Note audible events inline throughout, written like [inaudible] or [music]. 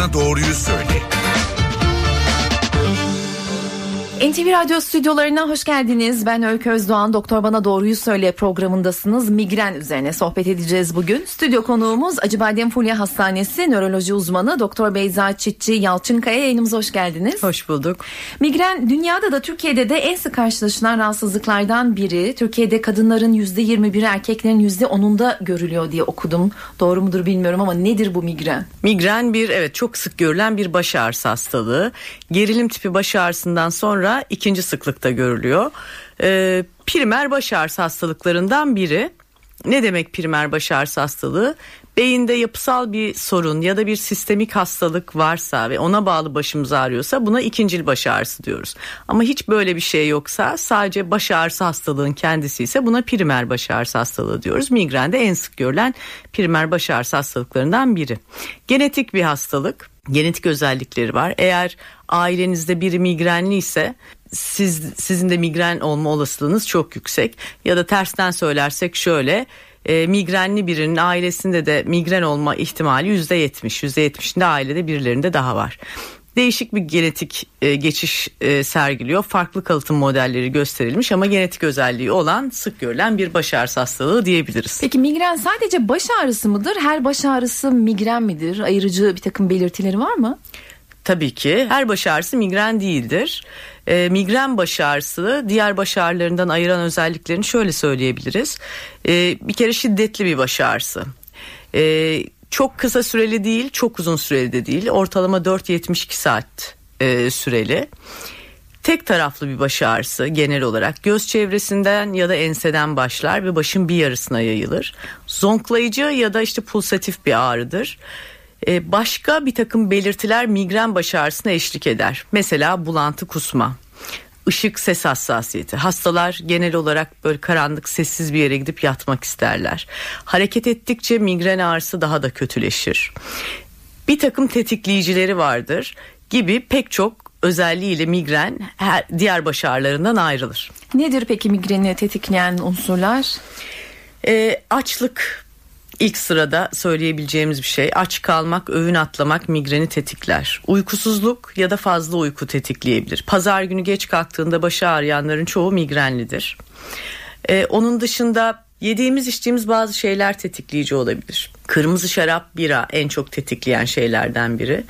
bana doğruyu söyle. NTV Radyo stüdyolarına hoş geldiniz. Ben Öykü Özdoğan. Doktor Bana Doğruyu Söyle programındasınız. Migren üzerine sohbet edeceğiz bugün. Stüdyo konuğumuz Acıbadem Fulya Hastanesi nöroloji uzmanı Doktor Beyza Çitçi Yalçınkaya yayınımıza hoş geldiniz. Hoş bulduk. Migren dünyada da Türkiye'de de en sık karşılaşılan rahatsızlıklardan biri. Türkiye'de kadınların %21'i erkeklerin %10'unda görülüyor diye okudum. Doğru mudur bilmiyorum ama nedir bu migren? Migren bir evet çok sık görülen bir baş ağrısı hastalığı. Gerilim tipi baş ağrısından sonra sonra ikinci sıklıkta görülüyor. E, primer baş ağrısı hastalıklarından biri. Ne demek primer baş ağrısı hastalığı? Beyinde yapısal bir sorun ya da bir sistemik hastalık varsa ve ona bağlı başımız ağrıyorsa buna ikincil baş ağrısı diyoruz. Ama hiç böyle bir şey yoksa sadece baş ağrısı hastalığın kendisi ise buna primer baş ağrısı hastalığı diyoruz. Migren de en sık görülen primer baş ağrısı hastalıklarından biri. Genetik bir hastalık genetik özellikleri var. Eğer ailenizde biri migrenli ise siz sizin de migren olma olasılığınız çok yüksek. Ya da tersten söylersek şöyle e, migrenli birinin ailesinde de migren olma ihtimali yüzde yetmiş. Yüzde yetmişinde ailede birilerinde daha var değişik bir genetik e, geçiş e, sergiliyor. Farklı kalıtım modelleri gösterilmiş ama genetik özelliği olan sık görülen bir baş ağrısı hastalığı diyebiliriz. Peki migren sadece baş ağrısı mıdır? Her baş ağrısı migren midir? Ayırıcı bir takım belirtileri var mı? Tabii ki her baş ağrısı migren değildir. E, migren baş ağrısı diğer baş ağrılarından ayıran özelliklerini şöyle söyleyebiliriz. E, bir kere şiddetli bir baş ağrısı. E, çok kısa süreli değil, çok uzun süreli de değil. Ortalama 4-72 saat e, süreli. Tek taraflı bir baş ağrısı genel olarak göz çevresinden ya da enseden başlar ve başın bir yarısına yayılır. Zonklayıcı ya da işte pulsatif bir ağrıdır. Ee, başka bir takım belirtiler migren baş ağrısına eşlik eder. Mesela bulantı kusma, ışık ses hassasiyeti. Hastalar genel olarak böyle karanlık sessiz bir yere gidip yatmak isterler. Hareket ettikçe migren ağrısı daha da kötüleşir. Bir takım tetikleyicileri vardır gibi pek çok özelliğiyle migren her, diğer baş ağrılarından ayrılır. Nedir peki migreni tetikleyen unsurlar? E, açlık, ilk sırada söyleyebileceğimiz bir şey. Aç kalmak, öğün atlamak migreni tetikler. Uykusuzluk ya da fazla uyku tetikleyebilir. Pazar günü geç kalktığında başı ağrıyanların çoğu migrenlidir. Ee, onun dışında yediğimiz içtiğimiz bazı şeyler tetikleyici olabilir. Kırmızı şarap, bira en çok tetikleyen şeylerden biri.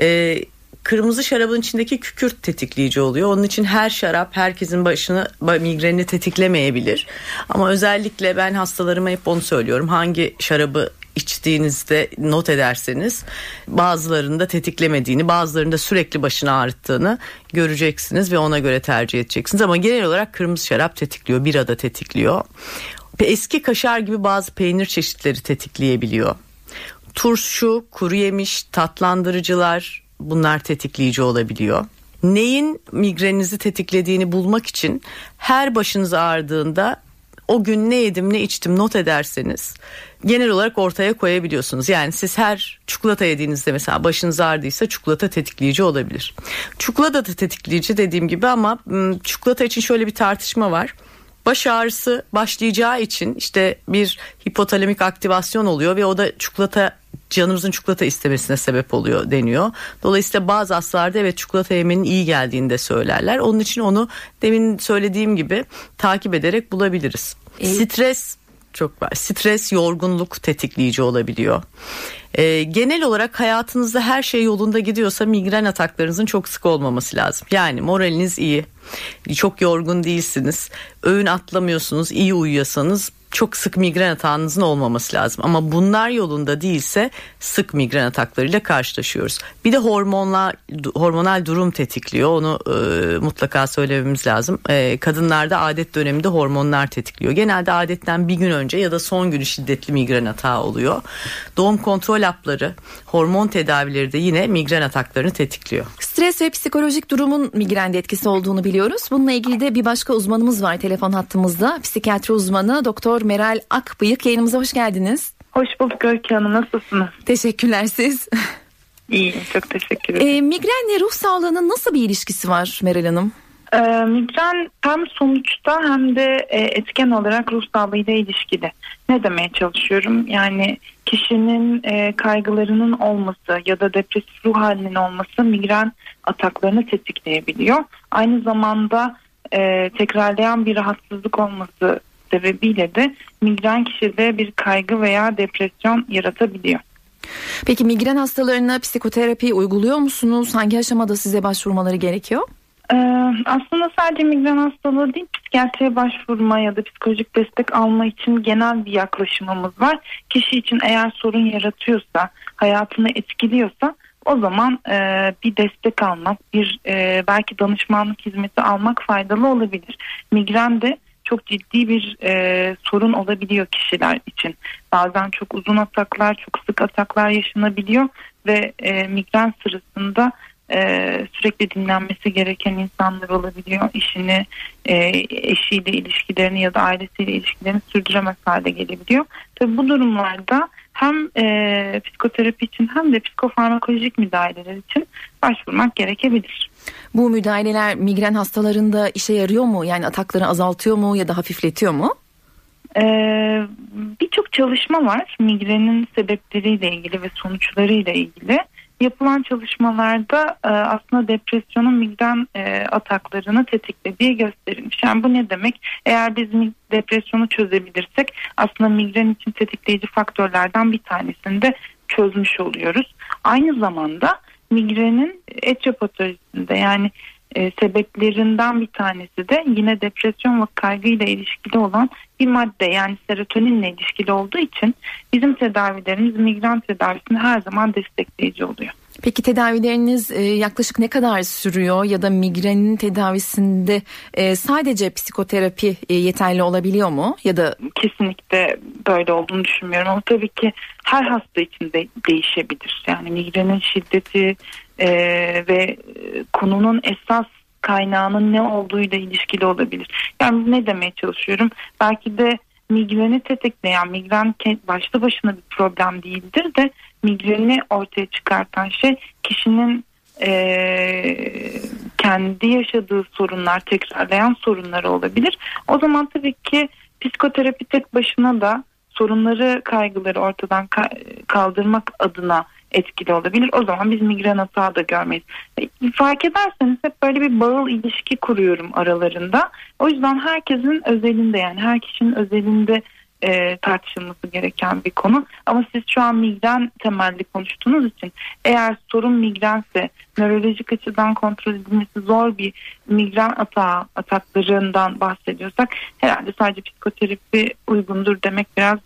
Ee, kırmızı şarabın içindeki kükürt tetikleyici oluyor. Onun için her şarap herkesin başını migrenini tetiklemeyebilir. Ama özellikle ben hastalarıma hep onu söylüyorum. Hangi şarabı içtiğinizde not ederseniz bazılarında tetiklemediğini bazılarında sürekli başını ağrıttığını göreceksiniz ve ona göre tercih edeceksiniz. Ama genel olarak kırmızı şarap tetikliyor bira da tetikliyor. Eski kaşar gibi bazı peynir çeşitleri tetikleyebiliyor. Turşu, kuru yemiş, tatlandırıcılar, bunlar tetikleyici olabiliyor. Neyin migreninizi tetiklediğini bulmak için her başınız ağrıdığında o gün ne yedim ne içtim not ederseniz genel olarak ortaya koyabiliyorsunuz. Yani siz her çikolata yediğinizde mesela başınız ağrıdıysa çikolata tetikleyici olabilir. Çikolata da tetikleyici dediğim gibi ama çikolata için şöyle bir tartışma var baş ağrısı başlayacağı için işte bir hipotalamik aktivasyon oluyor ve o da çikolata canımızın çikolata istemesine sebep oluyor deniyor. Dolayısıyla bazı hastalarda evet çikolata yemenin iyi geldiğini de söylerler. Onun için onu demin söylediğim gibi takip ederek bulabiliriz. E, Stres çok var. Stres, yorgunluk tetikleyici olabiliyor. Ee, genel olarak hayatınızda her şey yolunda gidiyorsa migren ataklarınızın çok sık olmaması lazım. Yani moraliniz iyi, çok yorgun değilsiniz, öğün atlamıyorsunuz, iyi uyuyorsanız çok sık migren atağınızın olmaması lazım. Ama bunlar yolunda değilse sık migren ataklarıyla karşılaşıyoruz. Bir de hormonlar hormonal durum tetikliyor. Onu e, mutlaka söylememiz lazım. E, kadınlarda adet döneminde hormonlar tetikliyor. Genelde adetten bir gün önce ya da son günü şiddetli migren atağı oluyor. Doğum kontrol hapları, hormon tedavileri de yine migren ataklarını tetikliyor. Stres ve psikolojik durumun migrende etkisi olduğunu biliyoruz. Bununla ilgili de bir başka uzmanımız var telefon hattımızda. Psikiyatri uzmanı Doktor Meral Akbıyık yayınımıza hoş geldiniz. Hoş bulduk Öykü Hanım nasılsınız? Teşekkürler siz. İyiyim çok teşekkür ederim. E, migrenle ruh sağlığının nasıl bir ilişkisi var Meral Hanım? E, migren hem sonuçta hem de e, etken olarak ruh sağlığıyla ilişkili. Ne demeye çalışıyorum? Yani kişinin e, kaygılarının olması ya da depresif ruh halinin olması migren ataklarını tetikleyebiliyor. Aynı zamanda e, tekrarlayan bir rahatsızlık olması sebebiyle de migren kişide bir kaygı veya depresyon yaratabiliyor. Peki migren hastalarına psikoterapi uyguluyor musunuz? Hangi aşamada size başvurmaları gerekiyor? Ee, aslında sadece migren hastalığı değil psikiyatriye başvurma ya da psikolojik destek alma için genel bir yaklaşımımız var. Kişi için eğer sorun yaratıyorsa, hayatını etkiliyorsa o zaman e, bir destek almak, bir e, belki danışmanlık hizmeti almak faydalı olabilir. Migren de çok ciddi bir e, sorun olabiliyor kişiler için. Bazen çok uzun ataklar, çok sık ataklar yaşanabiliyor ve e, migren sırasında e, sürekli dinlenmesi gereken insanlar olabiliyor. İşini, e, eşiyle ilişkilerini ya da ailesiyle ilişkilerini sürdüremez hale gelebiliyor. Tabii bu durumlarda hem e, psikoterapi için hem de psikofarmakolojik müdahaleler için başvurmak gerekebilir. Bu müdahaleler migren hastalarında işe yarıyor mu? Yani atakları azaltıyor mu ya da hafifletiyor mu? Ee, Birçok çalışma var migrenin sebepleriyle ilgili ve sonuçlarıyla ilgili yapılan çalışmalarda e, aslında depresyonun migren e, ataklarını tetiklediği gösterilmiş. Yani bu ne demek? Eğer biz depresyonu çözebilirsek aslında migren için tetikleyici faktörlerden bir tanesini de çözmüş oluyoruz. Aynı zamanda migrenin etyopatolojisinde yani e, sebeplerinden bir tanesi de yine depresyon ve kaygıyla ilişkili olan bir madde yani serotoninle ilişkili olduğu için bizim tedavilerimiz migren tedavisini her zaman destekleyici oluyor. Peki tedavileriniz e, yaklaşık ne kadar sürüyor ya da migrenin tedavisinde e, sadece psikoterapi e, yeterli olabiliyor mu ya da kesinlikle böyle olduğunu düşünmüyorum ama tabii ki her hasta için de değişebilir. Yani migrenin şiddeti ve konunun esas kaynağının ne olduğuyla ilişkili olabilir. Yani ne demeye çalışıyorum? Belki de migreni tetikleyen migren başlı başına bir problem değildir de migreni ortaya çıkartan şey kişinin e, kendi yaşadığı sorunlar tekrarlayan sorunları olabilir. O zaman tabii ki psikoterapi tek başına da sorunları kaygıları ortadan kaldırmak adına etkili olabilir. O zaman biz migren hata da görmeyiz. Fark ederseniz hep böyle bir bağıl ilişki kuruyorum aralarında. O yüzden herkesin özelinde yani her kişinin özelinde e, tartışılması gereken bir konu. Ama siz şu an migren temelli konuştuğunuz için eğer sorun migrense nörolojik açıdan kontrol edilmesi zor bir migren atağı, ataklarından bahsediyorsak herhalde sadece psikoterapi uygundur demek biraz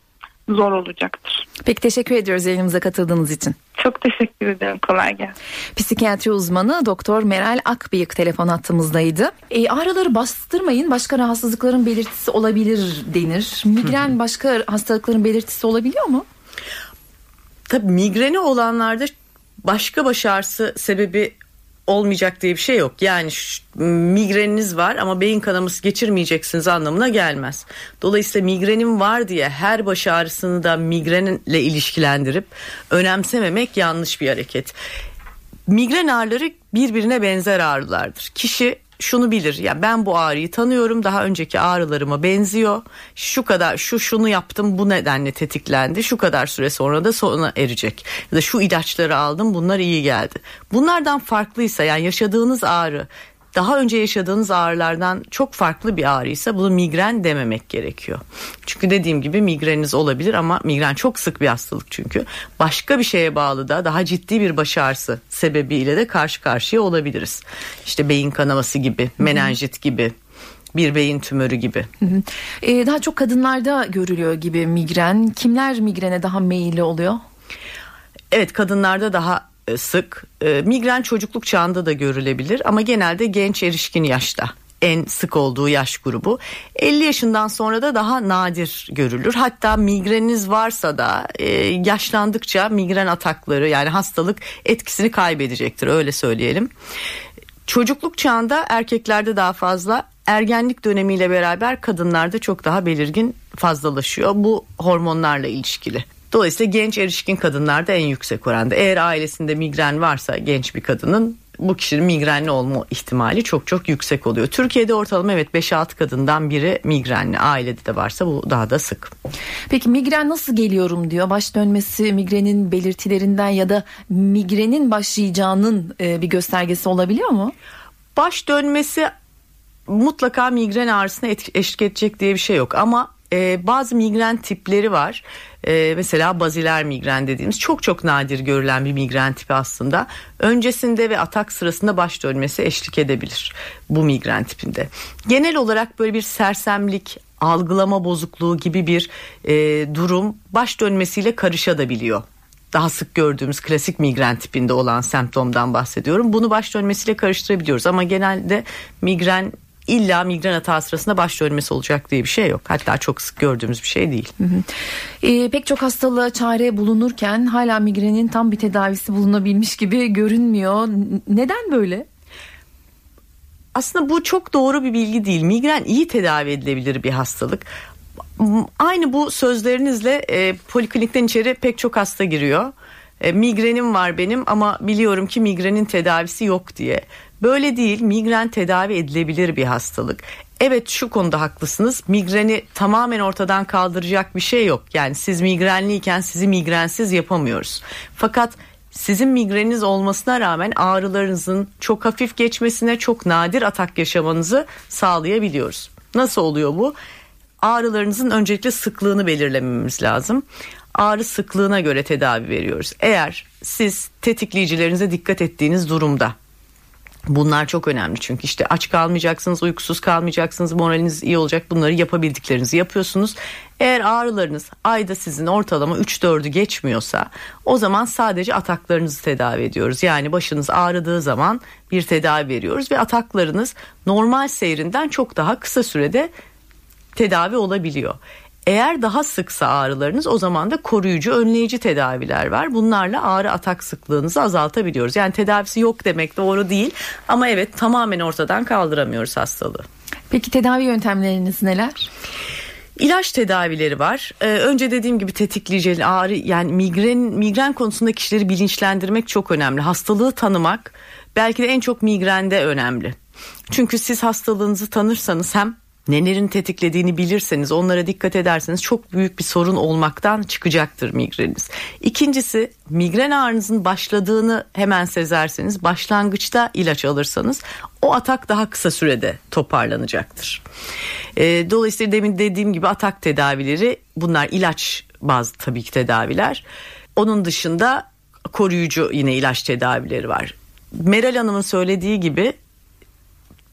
zor olacaktır. Peki teşekkür ediyoruz yayınımıza katıldığınız için. Çok teşekkür ederim. Kolay gelsin. Psikiyatri uzmanı Doktor Meral Akbıyık telefon hattımızdaydı. E, ağrıları bastırmayın başka rahatsızlıkların belirtisi olabilir denir. Migren başka hastalıkların belirtisi olabiliyor mu? Tabii migreni olanlarda başka baş ağrısı sebebi olmayacak diye bir şey yok. Yani şu, migreniniz var ama beyin kanaması geçirmeyeceksiniz anlamına gelmez. Dolayısıyla migrenim var diye her baş ağrısını da migrenle ilişkilendirip önemsememek yanlış bir hareket. Migren ağrıları birbirine benzer ağrılardır. Kişi şunu bilir ya ben bu ağrıyı tanıyorum daha önceki ağrılarıma benziyor. Şu kadar şu şunu yaptım bu nedenle tetiklendi. Şu kadar süre sonra da sona erecek. Ya da şu ilaçları aldım bunlar iyi geldi. Bunlardan farklıysa yani yaşadığınız ağrı daha önce yaşadığınız ağrılardan çok farklı bir ağrıysa bunu migren dememek gerekiyor. Çünkü dediğim gibi migreniniz olabilir ama migren çok sık bir hastalık çünkü. Başka bir şeye bağlı da daha ciddi bir baş ağrısı sebebiyle de karşı karşıya olabiliriz. İşte beyin kanaması gibi, menenjit gibi bir beyin tümörü gibi. Ee, daha çok kadınlarda görülüyor gibi migren. Kimler migrene daha meyilli oluyor? Evet kadınlarda daha sık. E, migren çocukluk çağında da görülebilir ama genelde genç erişkin yaşta en sık olduğu yaş grubu. 50 yaşından sonra da daha nadir görülür. Hatta migreniniz varsa da e, yaşlandıkça migren atakları yani hastalık etkisini kaybedecektir öyle söyleyelim. Çocukluk çağında erkeklerde daha fazla ergenlik dönemiyle beraber kadınlarda çok daha belirgin fazlalaşıyor. Bu hormonlarla ilişkili. Dolayısıyla genç erişkin kadınlarda en yüksek oranda. Eğer ailesinde migren varsa genç bir kadının bu kişinin migrenli olma ihtimali çok çok yüksek oluyor. Türkiye'de ortalama evet 5-6 kadından biri migrenli. Ailede de varsa bu daha da sık. Peki migren nasıl geliyorum diyor. Baş dönmesi migrenin belirtilerinden ya da migrenin başlayacağının e, bir göstergesi olabiliyor mu? Baş dönmesi mutlaka migren ağrısına eşlik edecek diye bir şey yok ama e, bazı migren tipleri var. E, mesela baziler migren dediğimiz çok çok nadir görülen bir migren tipi aslında. Öncesinde ve atak sırasında baş dönmesi eşlik edebilir bu migren tipinde. Genel olarak böyle bir sersemlik, algılama bozukluğu gibi bir e, durum baş dönmesiyle karışabiliyor daha sık gördüğümüz klasik migren tipinde olan semptomdan bahsediyorum. Bunu baş dönmesiyle karıştırabiliyoruz ama genelde migren illa migren hata sırasında baş dönmesi olacak diye bir şey yok. Hatta çok sık gördüğümüz bir şey değil. Hı hı. E, pek çok hastalığa çare bulunurken hala migrenin tam bir tedavisi bulunabilmiş gibi görünmüyor. Neden böyle? Aslında bu çok doğru bir bilgi değil. Migren iyi tedavi edilebilir bir hastalık. Aynı bu sözlerinizle e, poliklinikten içeri pek çok hasta giriyor. E, migrenim var benim ama biliyorum ki migrenin tedavisi yok diye. Böyle değil migren tedavi edilebilir bir hastalık. Evet şu konuda haklısınız. Migreni tamamen ortadan kaldıracak bir şey yok. Yani siz migrenliyken sizi migrensiz yapamıyoruz. Fakat sizin migreniniz olmasına rağmen ağrılarınızın çok hafif geçmesine çok nadir atak yaşamanızı sağlayabiliyoruz. Nasıl oluyor bu? Ağrılarınızın öncelikle sıklığını belirlememiz lazım. Ağrı sıklığına göre tedavi veriyoruz. Eğer siz tetikleyicilerinize dikkat ettiğiniz durumda Bunlar çok önemli çünkü işte aç kalmayacaksınız, uykusuz kalmayacaksınız, moraliniz iyi olacak. Bunları yapabildiklerinizi yapıyorsunuz. Eğer ağrılarınız ayda sizin ortalama 3-4'ü geçmiyorsa o zaman sadece ataklarınızı tedavi ediyoruz. Yani başınız ağrıdığı zaman bir tedavi veriyoruz ve ataklarınız normal seyrinden çok daha kısa sürede tedavi olabiliyor. Eğer daha sıksa ağrılarınız o zaman da koruyucu önleyici tedaviler var. Bunlarla ağrı atak sıklığınızı azaltabiliyoruz. Yani tedavisi yok demek doğru değil ama evet tamamen ortadan kaldıramıyoruz hastalığı. Peki tedavi yöntemleriniz neler? İlaç tedavileri var. Ee, önce dediğim gibi tetikleyici ağrı yani migren migren konusunda kişileri bilinçlendirmek çok önemli. Hastalığı tanımak belki de en çok migrende önemli. Çünkü siz hastalığınızı tanırsanız hem nelerin tetiklediğini bilirseniz onlara dikkat ederseniz çok büyük bir sorun olmaktan çıkacaktır migreniniz. İkincisi migren ağrınızın başladığını hemen sezerseniz başlangıçta ilaç alırsanız o atak daha kısa sürede toparlanacaktır. E, dolayısıyla demin dediğim gibi atak tedavileri bunlar ilaç bazı tabii ki tedaviler. Onun dışında koruyucu yine ilaç tedavileri var. Meral Hanım'ın söylediği gibi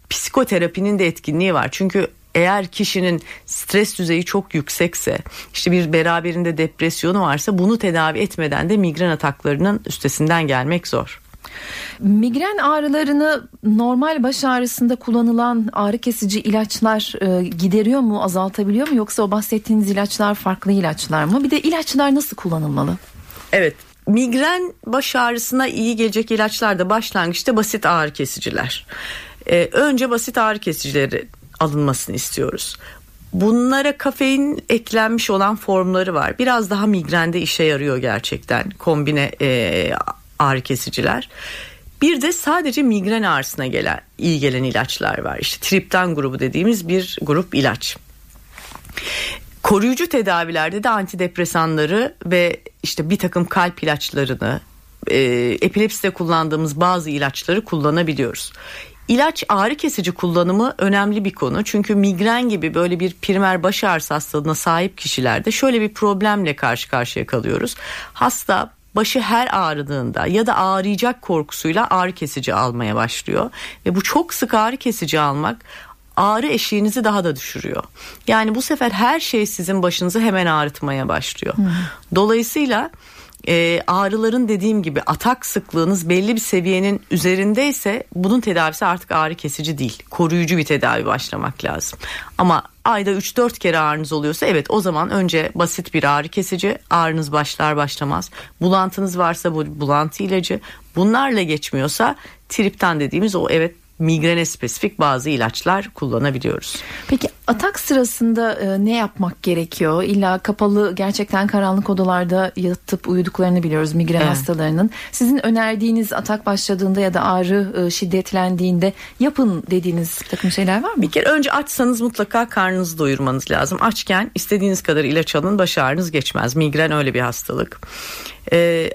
psikoterapinin de etkinliği var. Çünkü eğer kişinin stres düzeyi çok yüksekse işte bir beraberinde depresyonu varsa bunu tedavi etmeden de migren ataklarının üstesinden gelmek zor. Migren ağrılarını normal baş ağrısında kullanılan ağrı kesici ilaçlar e, gideriyor mu, azaltabiliyor mu yoksa o bahsettiğiniz ilaçlar farklı ilaçlar mı? Bir de ilaçlar nasıl kullanılmalı? Evet, migren baş ağrısına iyi gelecek ilaçlar da başlangıçta basit ağrı kesiciler. Ee, önce basit ağrı kesicileri alınmasını istiyoruz. Bunlara kafein eklenmiş olan formları var. Biraz daha migrende işe yarıyor gerçekten kombine e, ağrı kesiciler. Bir de sadece migren ağrısına gelen iyi gelen ilaçlar var. İşte triptan grubu dediğimiz bir grup ilaç. Koruyucu tedavilerde de antidepresanları ve işte bir takım kalp ilaçlarını, e, epilepside kullandığımız bazı ilaçları kullanabiliyoruz. İlaç ağrı kesici kullanımı önemli bir konu. Çünkü migren gibi böyle bir primer baş ağrısı hastalığına sahip kişilerde şöyle bir problemle karşı karşıya kalıyoruz. Hasta başı her ağrıdığında ya da ağrıyacak korkusuyla ağrı kesici almaya başlıyor. Ve bu çok sık ağrı kesici almak ağrı eşiğinizi daha da düşürüyor. Yani bu sefer her şey sizin başınızı hemen ağrıtmaya başlıyor. Hmm. Dolayısıyla e, ağrıların dediğim gibi atak sıklığınız belli bir seviyenin üzerindeyse bunun tedavisi artık ağrı kesici değil. Koruyucu bir tedavi başlamak lazım. Ama ayda 3-4 kere ağrınız oluyorsa evet o zaman önce basit bir ağrı kesici ağrınız başlar başlamaz. Bulantınız varsa bu bulantı ilacı bunlarla geçmiyorsa triptan dediğimiz o evet migrene spesifik bazı ilaçlar kullanabiliyoruz. Peki atak sırasında e, ne yapmak gerekiyor? İlla kapalı gerçekten karanlık odalarda yatıp uyuduklarını biliyoruz migren evet. hastalarının. Sizin önerdiğiniz atak başladığında ya da ağrı e, şiddetlendiğinde yapın dediğiniz takım şeyler var mı? Bir kere önce açsanız mutlaka karnınızı doyurmanız lazım. Açken istediğiniz kadar ilaç alın baş ağrınız geçmez. Migren öyle bir hastalık. Ee,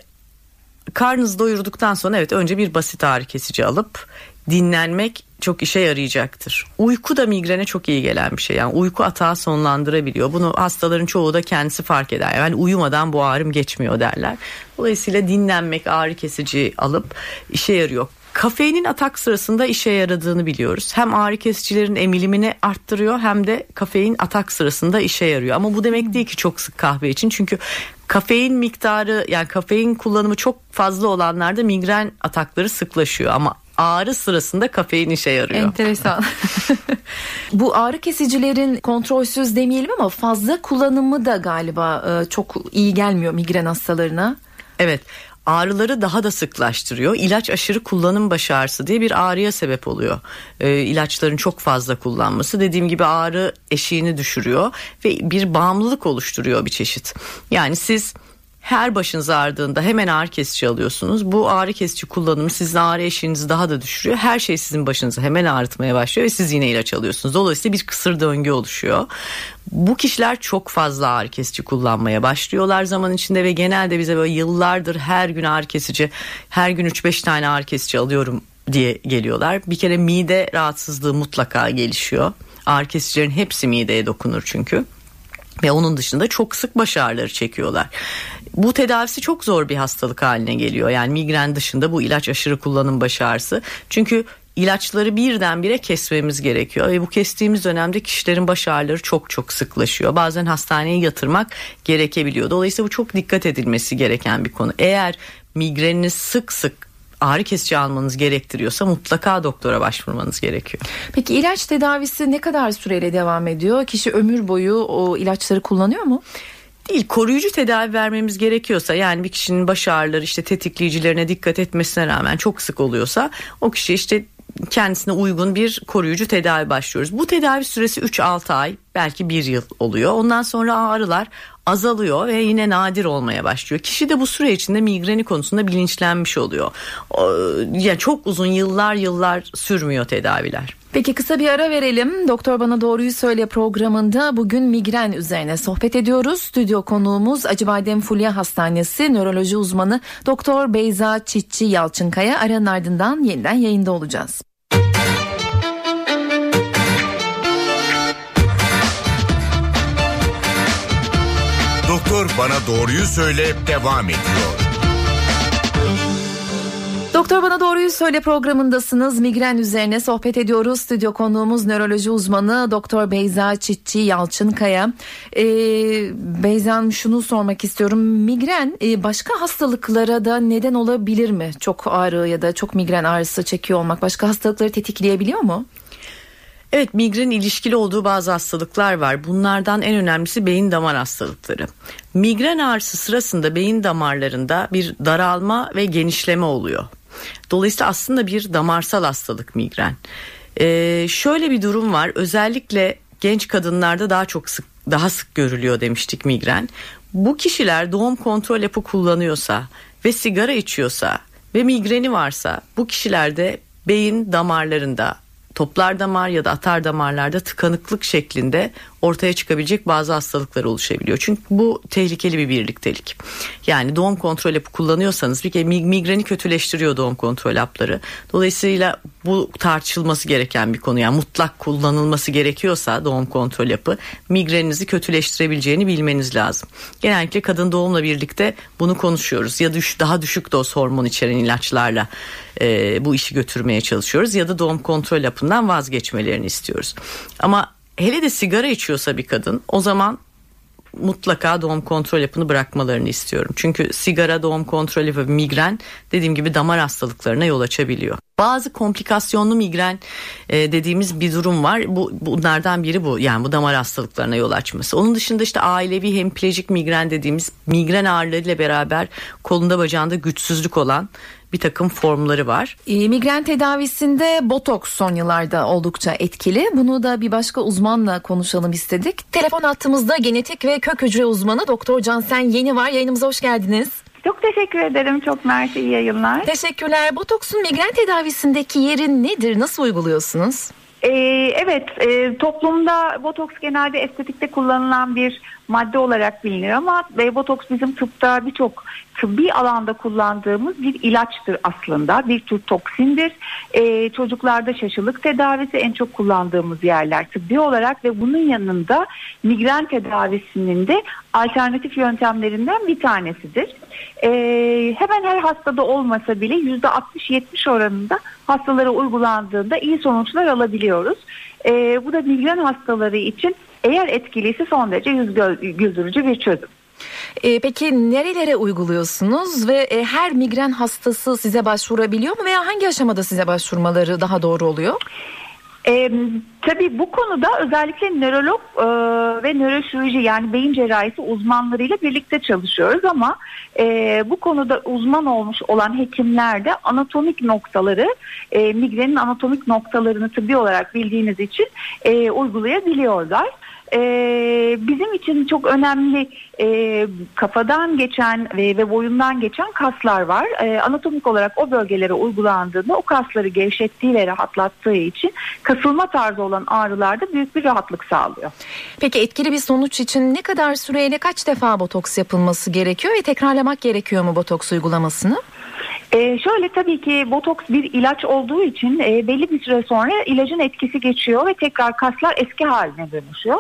karnınızı doyurduktan sonra evet önce bir basit ağrı kesici alıp dinlenmek çok işe yarayacaktır. Uyku da migrene çok iyi gelen bir şey. Yani uyku atağı sonlandırabiliyor. Bunu hastaların çoğu da kendisi fark eder. Yani uyumadan bu ağrım geçmiyor derler. Dolayısıyla dinlenmek, ağrı kesici alıp işe yarıyor. Kafeinin atak sırasında işe yaradığını biliyoruz. Hem ağrı kesicilerin emilimini arttırıyor hem de kafein atak sırasında işe yarıyor. Ama bu demek değil ki çok sık kahve için. Çünkü kafein miktarı yani kafein kullanımı çok fazla olanlarda migren atakları sıklaşıyor. Ama ağrı sırasında kafein işe yarıyor. Enteresan. [laughs] Bu ağrı kesicilerin kontrolsüz demeyelim ama fazla kullanımı da galiba e, çok iyi gelmiyor migren hastalarına. Evet ağrıları daha da sıklaştırıyor. İlaç aşırı kullanım baş ağrısı diye bir ağrıya sebep oluyor. E, ilaçların çok fazla kullanması dediğim gibi ağrı eşiğini düşürüyor ve bir bağımlılık oluşturuyor bir çeşit. Yani siz her başınız ağrıdığında hemen ağrı kesici alıyorsunuz. Bu ağrı kesici kullanımı sizin ağrı eşiğinizi daha da düşürüyor. Her şey sizin başınızı hemen ağrıtmaya başlıyor ve siz yine ilaç alıyorsunuz. Dolayısıyla bir kısır döngü oluşuyor. Bu kişiler çok fazla ağrı kesici kullanmaya başlıyorlar zaman içinde ve genelde bize böyle yıllardır her gün ağrı kesici, her gün 3-5 tane ağrı kesici alıyorum diye geliyorlar. Bir kere mide rahatsızlığı mutlaka gelişiyor. Ağrı kesicilerin hepsi mideye dokunur çünkü ve onun dışında çok sık baş ağrıları çekiyorlar. Bu tedavisi çok zor bir hastalık haline geliyor. Yani migren dışında bu ilaç aşırı kullanım baş ağrısı. Çünkü ilaçları birdenbire kesmemiz gerekiyor ve bu kestiğimiz dönemde kişilerin baş ağrıları çok çok sıklaşıyor. Bazen hastaneye yatırmak gerekebiliyor. Dolayısıyla bu çok dikkat edilmesi gereken bir konu. Eğer migreniniz sık sık ağrı kesici almanız gerektiriyorsa mutlaka doktora başvurmanız gerekiyor. Peki ilaç tedavisi ne kadar süreyle devam ediyor? Kişi ömür boyu o ilaçları kullanıyor mu? Değil koruyucu tedavi vermemiz gerekiyorsa yani bir kişinin baş ağrıları işte tetikleyicilerine dikkat etmesine rağmen çok sık oluyorsa o kişi işte kendisine uygun bir koruyucu tedavi başlıyoruz. Bu tedavi süresi 3-6 ay belki 1 yıl oluyor. Ondan sonra ağrılar azalıyor ve yine nadir olmaya başlıyor. Kişi de bu süre içinde migreni konusunda bilinçlenmiş oluyor. Yani çok uzun yıllar yıllar sürmüyor tedaviler. Peki kısa bir ara verelim. Doktor Bana Doğruyu Söyle programında bugün migren üzerine sohbet ediyoruz. Stüdyo konuğumuz Acıbadem Fulya Hastanesi nöroloji uzmanı Doktor Beyza Çitçi Yalçınkaya. Aranın ardından yeniden yayında olacağız. Doktor Bana Doğruyu Söyle devam ediyor. Doktor Bana Doğruyu Söyle programındasınız. Migren üzerine sohbet ediyoruz. Stüdyo konuğumuz nöroloji uzmanı Doktor Beyza Çitçi Yalçınkaya. Ee, Beyza Hanım şunu sormak istiyorum. Migren e, başka hastalıklara da neden olabilir mi? Çok ağrı ya da çok migren ağrısı çekiyor olmak başka hastalıkları tetikleyebiliyor mu? Evet migren ilişkili olduğu bazı hastalıklar var. Bunlardan en önemlisi beyin damar hastalıkları. Migren ağrısı sırasında beyin damarlarında bir daralma ve genişleme oluyor. Dolayısıyla aslında bir damarsal hastalık migren. Ee, şöyle bir durum var. Özellikle genç kadınlarda daha çok sık daha sık görülüyor demiştik migren. Bu kişiler doğum kontrol yapı kullanıyorsa ve sigara içiyorsa ve migreni varsa bu kişilerde beyin damarlarında toplar damar ya da atar damarlarda tıkanıklık şeklinde ortaya çıkabilecek bazı hastalıklar oluşabiliyor. Çünkü bu tehlikeli bir birliktelik. Yani doğum kontrol hapı kullanıyorsanız bir kere migreni kötüleştiriyor doğum kontrol hapları. Dolayısıyla bu tartışılması gereken bir konu. Yani mutlak kullanılması gerekiyorsa doğum kontrol yapı migreninizi kötüleştirebileceğini bilmeniz lazım. Genellikle kadın doğumla birlikte bunu konuşuyoruz. Ya düş, daha düşük doz hormon içeren ilaçlarla e, bu işi götürmeye çalışıyoruz. Ya da doğum kontrol hapından vazgeçmelerini istiyoruz. Ama hele de sigara içiyorsa bir kadın o zaman mutlaka doğum kontrol yapını bırakmalarını istiyorum. Çünkü sigara, doğum kontrolü ve migren dediğim gibi damar hastalıklarına yol açabiliyor. Bazı komplikasyonlu migren e, dediğimiz bir durum var. Bu bunlardan biri bu. Yani bu damar hastalıklarına yol açması. Onun dışında işte ailevi hemiplegik migren dediğimiz migren ağrılarıyla beraber kolunda bacağında güçsüzlük olan bir takım formları var. E, migren tedavisinde botoks son yıllarda oldukça etkili. Bunu da bir başka uzmanla konuşalım istedik. Telefon attığımızda genetik ve kök hücre uzmanı Doktor Cansen Yeni var. Yayınımıza hoş geldiniz. Çok teşekkür ederim. Çok mersi. iyi yayınlar. Teşekkürler. Botoksun migren tedavisindeki yeri nedir? Nasıl uyguluyorsunuz? Ee, evet, e, toplumda botoks genelde estetikte kullanılan bir madde olarak bilinir ama botoks bizim tıpta birçok tıbbi alanda kullandığımız bir ilaçtır aslında. Bir tür toksindir. E, çocuklarda şaşılık tedavisi en çok kullandığımız yerler tıbbi olarak ve bunun yanında migren tedavisinin de alternatif yöntemlerinden bir tanesidir. E, hemen her hastada olmasa bile %60-70 oranında hastalara uygulandığında iyi sonuçlar alabiliyoruz. E, bu da migren hastaları için eğer etkiliyse son derece yüz güldürücü bir çözüm. E, peki nerelere uyguluyorsunuz ve e, her migren hastası size başvurabiliyor mu veya hangi aşamada size başvurmaları daha doğru oluyor? E, tabii bu konuda özellikle nörolog e, ve nöroşirurji yani beyin cerrahisi uzmanlarıyla birlikte çalışıyoruz ama e, bu konuda uzman olmuş olan hekimler de anatomik noktaları e, migrenin anatomik noktalarını tıbbi olarak bildiğiniz için e, uygulayabiliyorlar e, bizim için çok önemli e, kafadan geçen ve, ve boyundan geçen kaslar var. E, anatomik olarak o bölgelere uygulandığında o kasları gevşettiği ve rahatlattığı için kasılma tarzı olan ağrılarda büyük bir rahatlık sağlıyor. Peki etkili bir sonuç için ne kadar süreyle kaç defa botoks yapılması gerekiyor ve tekrarlamak gerekiyor mu botoks uygulamasını? Ee, şöyle tabii ki botoks bir ilaç olduğu için e, belli bir süre sonra ilacın etkisi geçiyor ve tekrar kaslar eski haline dönüşüyor.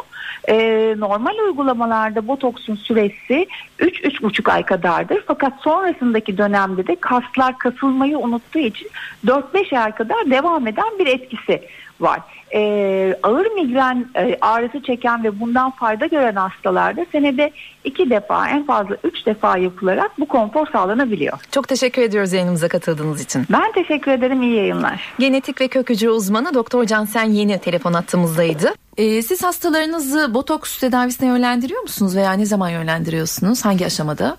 Ee, normal uygulamalarda botoksun süresi 3-3,5 ay kadardır. Fakat sonrasındaki dönemde de kaslar kasılmayı unuttuğu için 4-5 ay kadar devam eden bir etkisi var. Ee, ağır migren e, ağrısı çeken ve bundan fayda gören hastalarda senede iki defa en fazla üç defa yapılarak bu konfor sağlanabiliyor. Çok teşekkür ediyoruz yayınımıza katıldığınız için. Ben teşekkür ederim iyi yayınlar. Genetik ve kök hücre uzmanı Doktor Cansen Yeni telefon attığımızdaydı. Ee, siz hastalarınızı botoks tedavisine yönlendiriyor musunuz veya ne zaman yönlendiriyorsunuz? Hangi aşamada?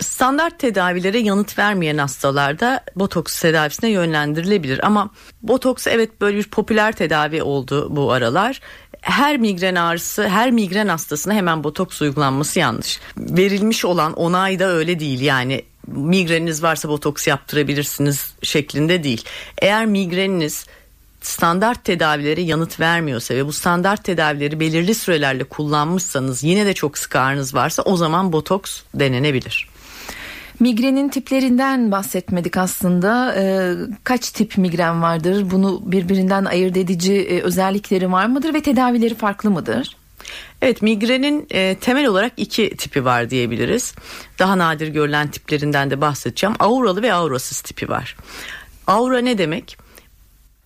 Standart tedavilere yanıt vermeyen hastalarda botoks tedavisine yönlendirilebilir ama botoks evet böyle bir popüler tedavi oldu bu aralar her migren ağrısı, her migren hastasına hemen botoks uygulanması yanlış. Verilmiş olan onay da öyle değil. Yani migreniniz varsa botoks yaptırabilirsiniz şeklinde değil. Eğer migreniniz standart tedavilere yanıt vermiyorsa ve bu standart tedavileri belirli sürelerle kullanmışsanız yine de çok sık ağrınız varsa o zaman botoks denenebilir. Migrenin tiplerinden bahsetmedik aslında. Ee, kaç tip migren vardır? Bunu birbirinden ayırt edici e, özellikleri var mıdır ve tedavileri farklı mıdır? Evet migrenin e, temel olarak iki tipi var diyebiliriz. Daha nadir görülen tiplerinden de bahsedeceğim. Auralı ve aurasız tipi var. Aura ne demek?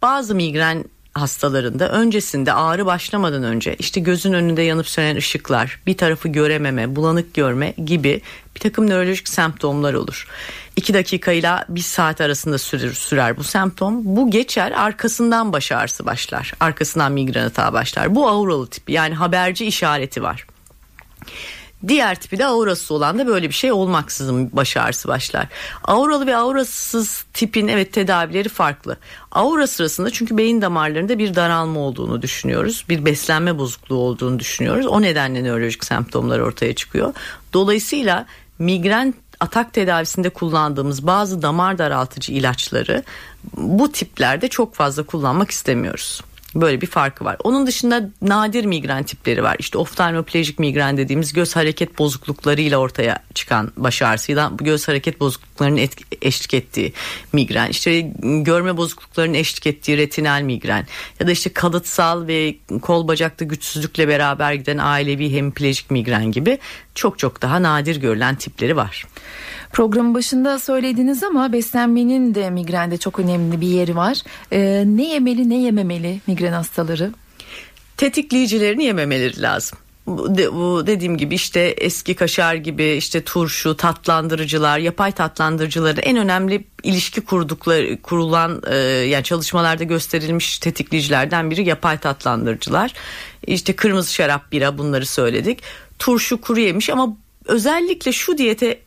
Bazı migren hastalarında öncesinde ağrı başlamadan önce işte gözün önünde yanıp sönen ışıklar, bir tarafı görememe, bulanık görme gibi bir takım nörolojik semptomlar olur. 2 dakikayla bir saat arasında sürer, sürer bu semptom. Bu geçer arkasından baş ağrısı başlar. Arkasından migren atağı başlar. Bu auralı tipi yani haberci işareti var. Diğer tipi de aurası olan da böyle bir şey olmaksızın baş ağrısı başlar. Auralı ve aurasız tipin evet tedavileri farklı. Aura sırasında çünkü beyin damarlarında bir daralma olduğunu düşünüyoruz. Bir beslenme bozukluğu olduğunu düşünüyoruz. O nedenle nörolojik semptomlar ortaya çıkıyor. Dolayısıyla migren atak tedavisinde kullandığımız bazı damar daraltıcı ilaçları bu tiplerde çok fazla kullanmak istemiyoruz. Böyle bir farkı var. Onun dışında nadir migren tipleri var. İşte oftalmoplejik migren dediğimiz göz hareket bozukluklarıyla ortaya çıkan baş ağrısıyla göz hareket bozukluklarının et, eşlik ettiği migren. İşte görme bozukluklarının eşlik ettiği retinal migren. Ya da işte kalıtsal ve kol bacakta güçsüzlükle beraber giden ailevi hemiplejik migren gibi çok çok daha nadir görülen tipleri var. Programın başında söylediniz ama beslenmenin de migrende çok önemli bir yeri var. Ee, ne yemeli ne yememeli migren hastaları? Tetikleyicilerini yememeleri lazım. Bu dediğim gibi işte eski kaşar gibi işte turşu, tatlandırıcılar, yapay tatlandırıcıları en önemli ilişki kurdukları kurulan e, yani çalışmalarda gösterilmiş tetikleyicilerden biri yapay tatlandırıcılar. İşte kırmızı şarap, bira bunları söyledik. Turşu kuru yemiş ama özellikle şu diyete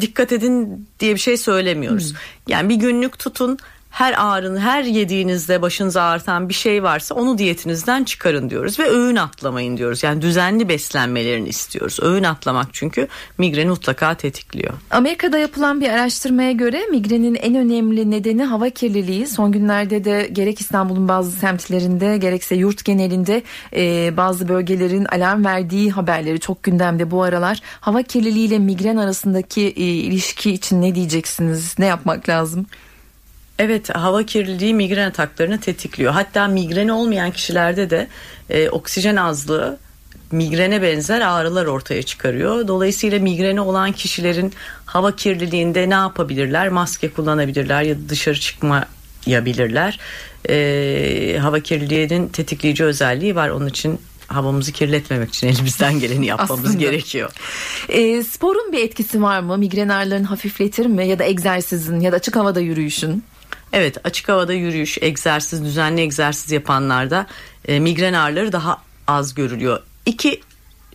dikkat edin diye bir şey söylemiyoruz. Hmm. Yani bir günlük tutun her ağrın her yediğinizde başınızı ağrıtan bir şey varsa onu diyetinizden çıkarın diyoruz ve öğün atlamayın diyoruz. Yani düzenli beslenmelerini istiyoruz. Öğün atlamak çünkü migreni mutlaka tetikliyor. Amerika'da yapılan bir araştırmaya göre migrenin en önemli nedeni hava kirliliği. Son günlerde de gerek İstanbul'un bazı semtlerinde gerekse yurt genelinde e, bazı bölgelerin alarm verdiği haberleri çok gündemde bu aralar. Hava kirliliği ile migren arasındaki e, ilişki için ne diyeceksiniz? Ne yapmak lazım? Evet hava kirliliği migren ataklarını tetikliyor. Hatta migreni olmayan kişilerde de e, oksijen azlığı migrene benzer ağrılar ortaya çıkarıyor. Dolayısıyla migreni olan kişilerin hava kirliliğinde ne yapabilirler? Maske kullanabilirler ya da dışarı çıkmayabilirler. E, hava kirliliğinin tetikleyici özelliği var. Onun için havamızı kirletmemek için elimizden geleni yapmamız Aslında. gerekiyor. E, sporun bir etkisi var mı? Migren ağrılarını hafifletir mi? Ya da egzersizin ya da açık havada yürüyüşün? Evet açık havada yürüyüş, egzersiz, düzenli egzersiz yapanlarda e, migren ağrıları daha az görülüyor. İki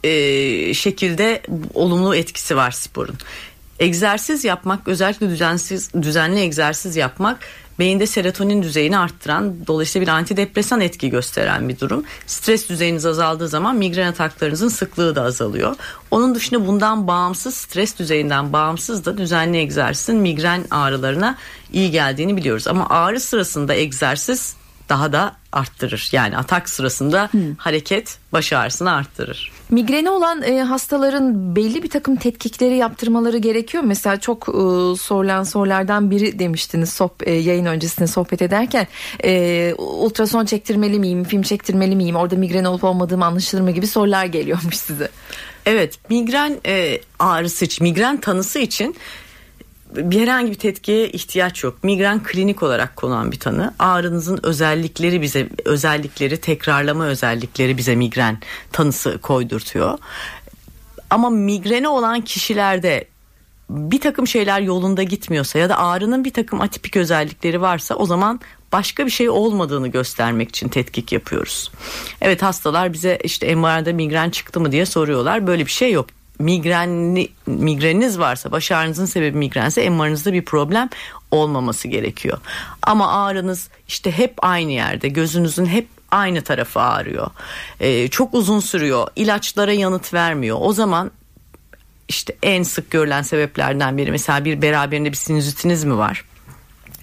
e, şekilde olumlu etkisi var sporun. Egzersiz yapmak özellikle düzensiz düzenli egzersiz yapmak beyinde serotonin düzeyini arttıran dolayısıyla bir antidepresan etki gösteren bir durum. Stres düzeyiniz azaldığı zaman migren ataklarınızın sıklığı da azalıyor. Onun dışında bundan bağımsız stres düzeyinden bağımsız da düzenli egzersizin migren ağrılarına iyi geldiğini biliyoruz. Ama ağrı sırasında egzersiz daha da arttırır. Yani atak sırasında hmm. hareket baş ağrısını arttırır. Migreni olan e, hastaların belli bir takım tetkikleri yaptırmaları gerekiyor. Mesela çok e, sorulan sorulardan biri demiştiniz sohb- e, yayın öncesinde sohbet ederken e, ultrason çektirmeli miyim, film çektirmeli miyim, orada migren olup olmadığım anlaşılır mı gibi sorular geliyormuş size. Evet migren e, ağrısı için, migren tanısı için bir herhangi bir tetkiye ihtiyaç yok. Migren klinik olarak konan bir tanı. Ağrınızın özellikleri bize özellikleri tekrarlama özellikleri bize migren tanısı koydurtuyor. Ama migreni olan kişilerde bir takım şeyler yolunda gitmiyorsa ya da ağrının bir takım atipik özellikleri varsa o zaman başka bir şey olmadığını göstermek için tetkik yapıyoruz. Evet hastalar bize işte MR'da migren çıktı mı diye soruyorlar. Böyle bir şey yok migrenli, migreniniz varsa baş ağrınızın sebebi migrense MR'ınızda bir problem olmaması gerekiyor. Ama ağrınız işte hep aynı yerde gözünüzün hep aynı tarafı ağrıyor. Ee, çok uzun sürüyor. ilaçlara yanıt vermiyor. O zaman işte en sık görülen sebeplerden biri mesela bir beraberinde bir sinüzitiniz mi var?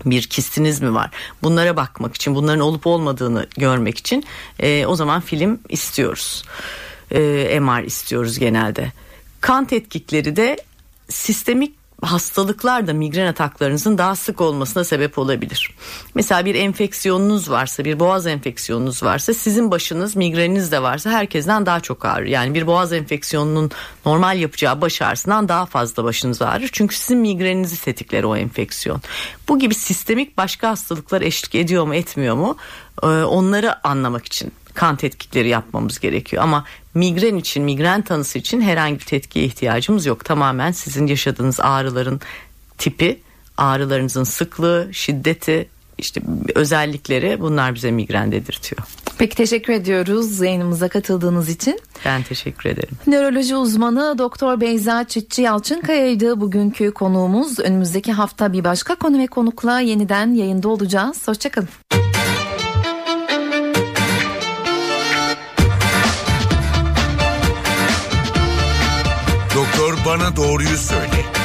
bir kistiniz mi var? Bunlara bakmak için, bunların olup olmadığını görmek için e, o zaman film istiyoruz. E, MR istiyoruz genelde. Kan tetkikleri de sistemik hastalıklar da migren ataklarınızın daha sık olmasına sebep olabilir. Mesela bir enfeksiyonunuz varsa, bir boğaz enfeksiyonunuz varsa, sizin başınız migreniniz de varsa herkesten daha çok ağrır. Yani bir boğaz enfeksiyonunun normal yapacağı baş ağrısından daha fazla başınız ağrır. Çünkü sizin migreninizi tetikler o enfeksiyon. Bu gibi sistemik başka hastalıklar eşlik ediyor mu, etmiyor mu? Onları anlamak için kan tetkikleri yapmamız gerekiyor. Ama migren için, migren tanısı için herhangi bir tetkiye ihtiyacımız yok. Tamamen sizin yaşadığınız ağrıların tipi, ağrılarınızın sıklığı, şiddeti, işte özellikleri bunlar bize migren dedirtiyor. Peki teşekkür ediyoruz yayınımıza katıldığınız için. Ben teşekkür ederim. Nöroloji uzmanı Doktor Beyza Çitçi Yalçınkaya'ydı bugünkü konuğumuz. Önümüzdeki hafta bir başka konu ve konukla yeniden yayında olacağız. Hoşçakalın. Bana doğruyu söyle.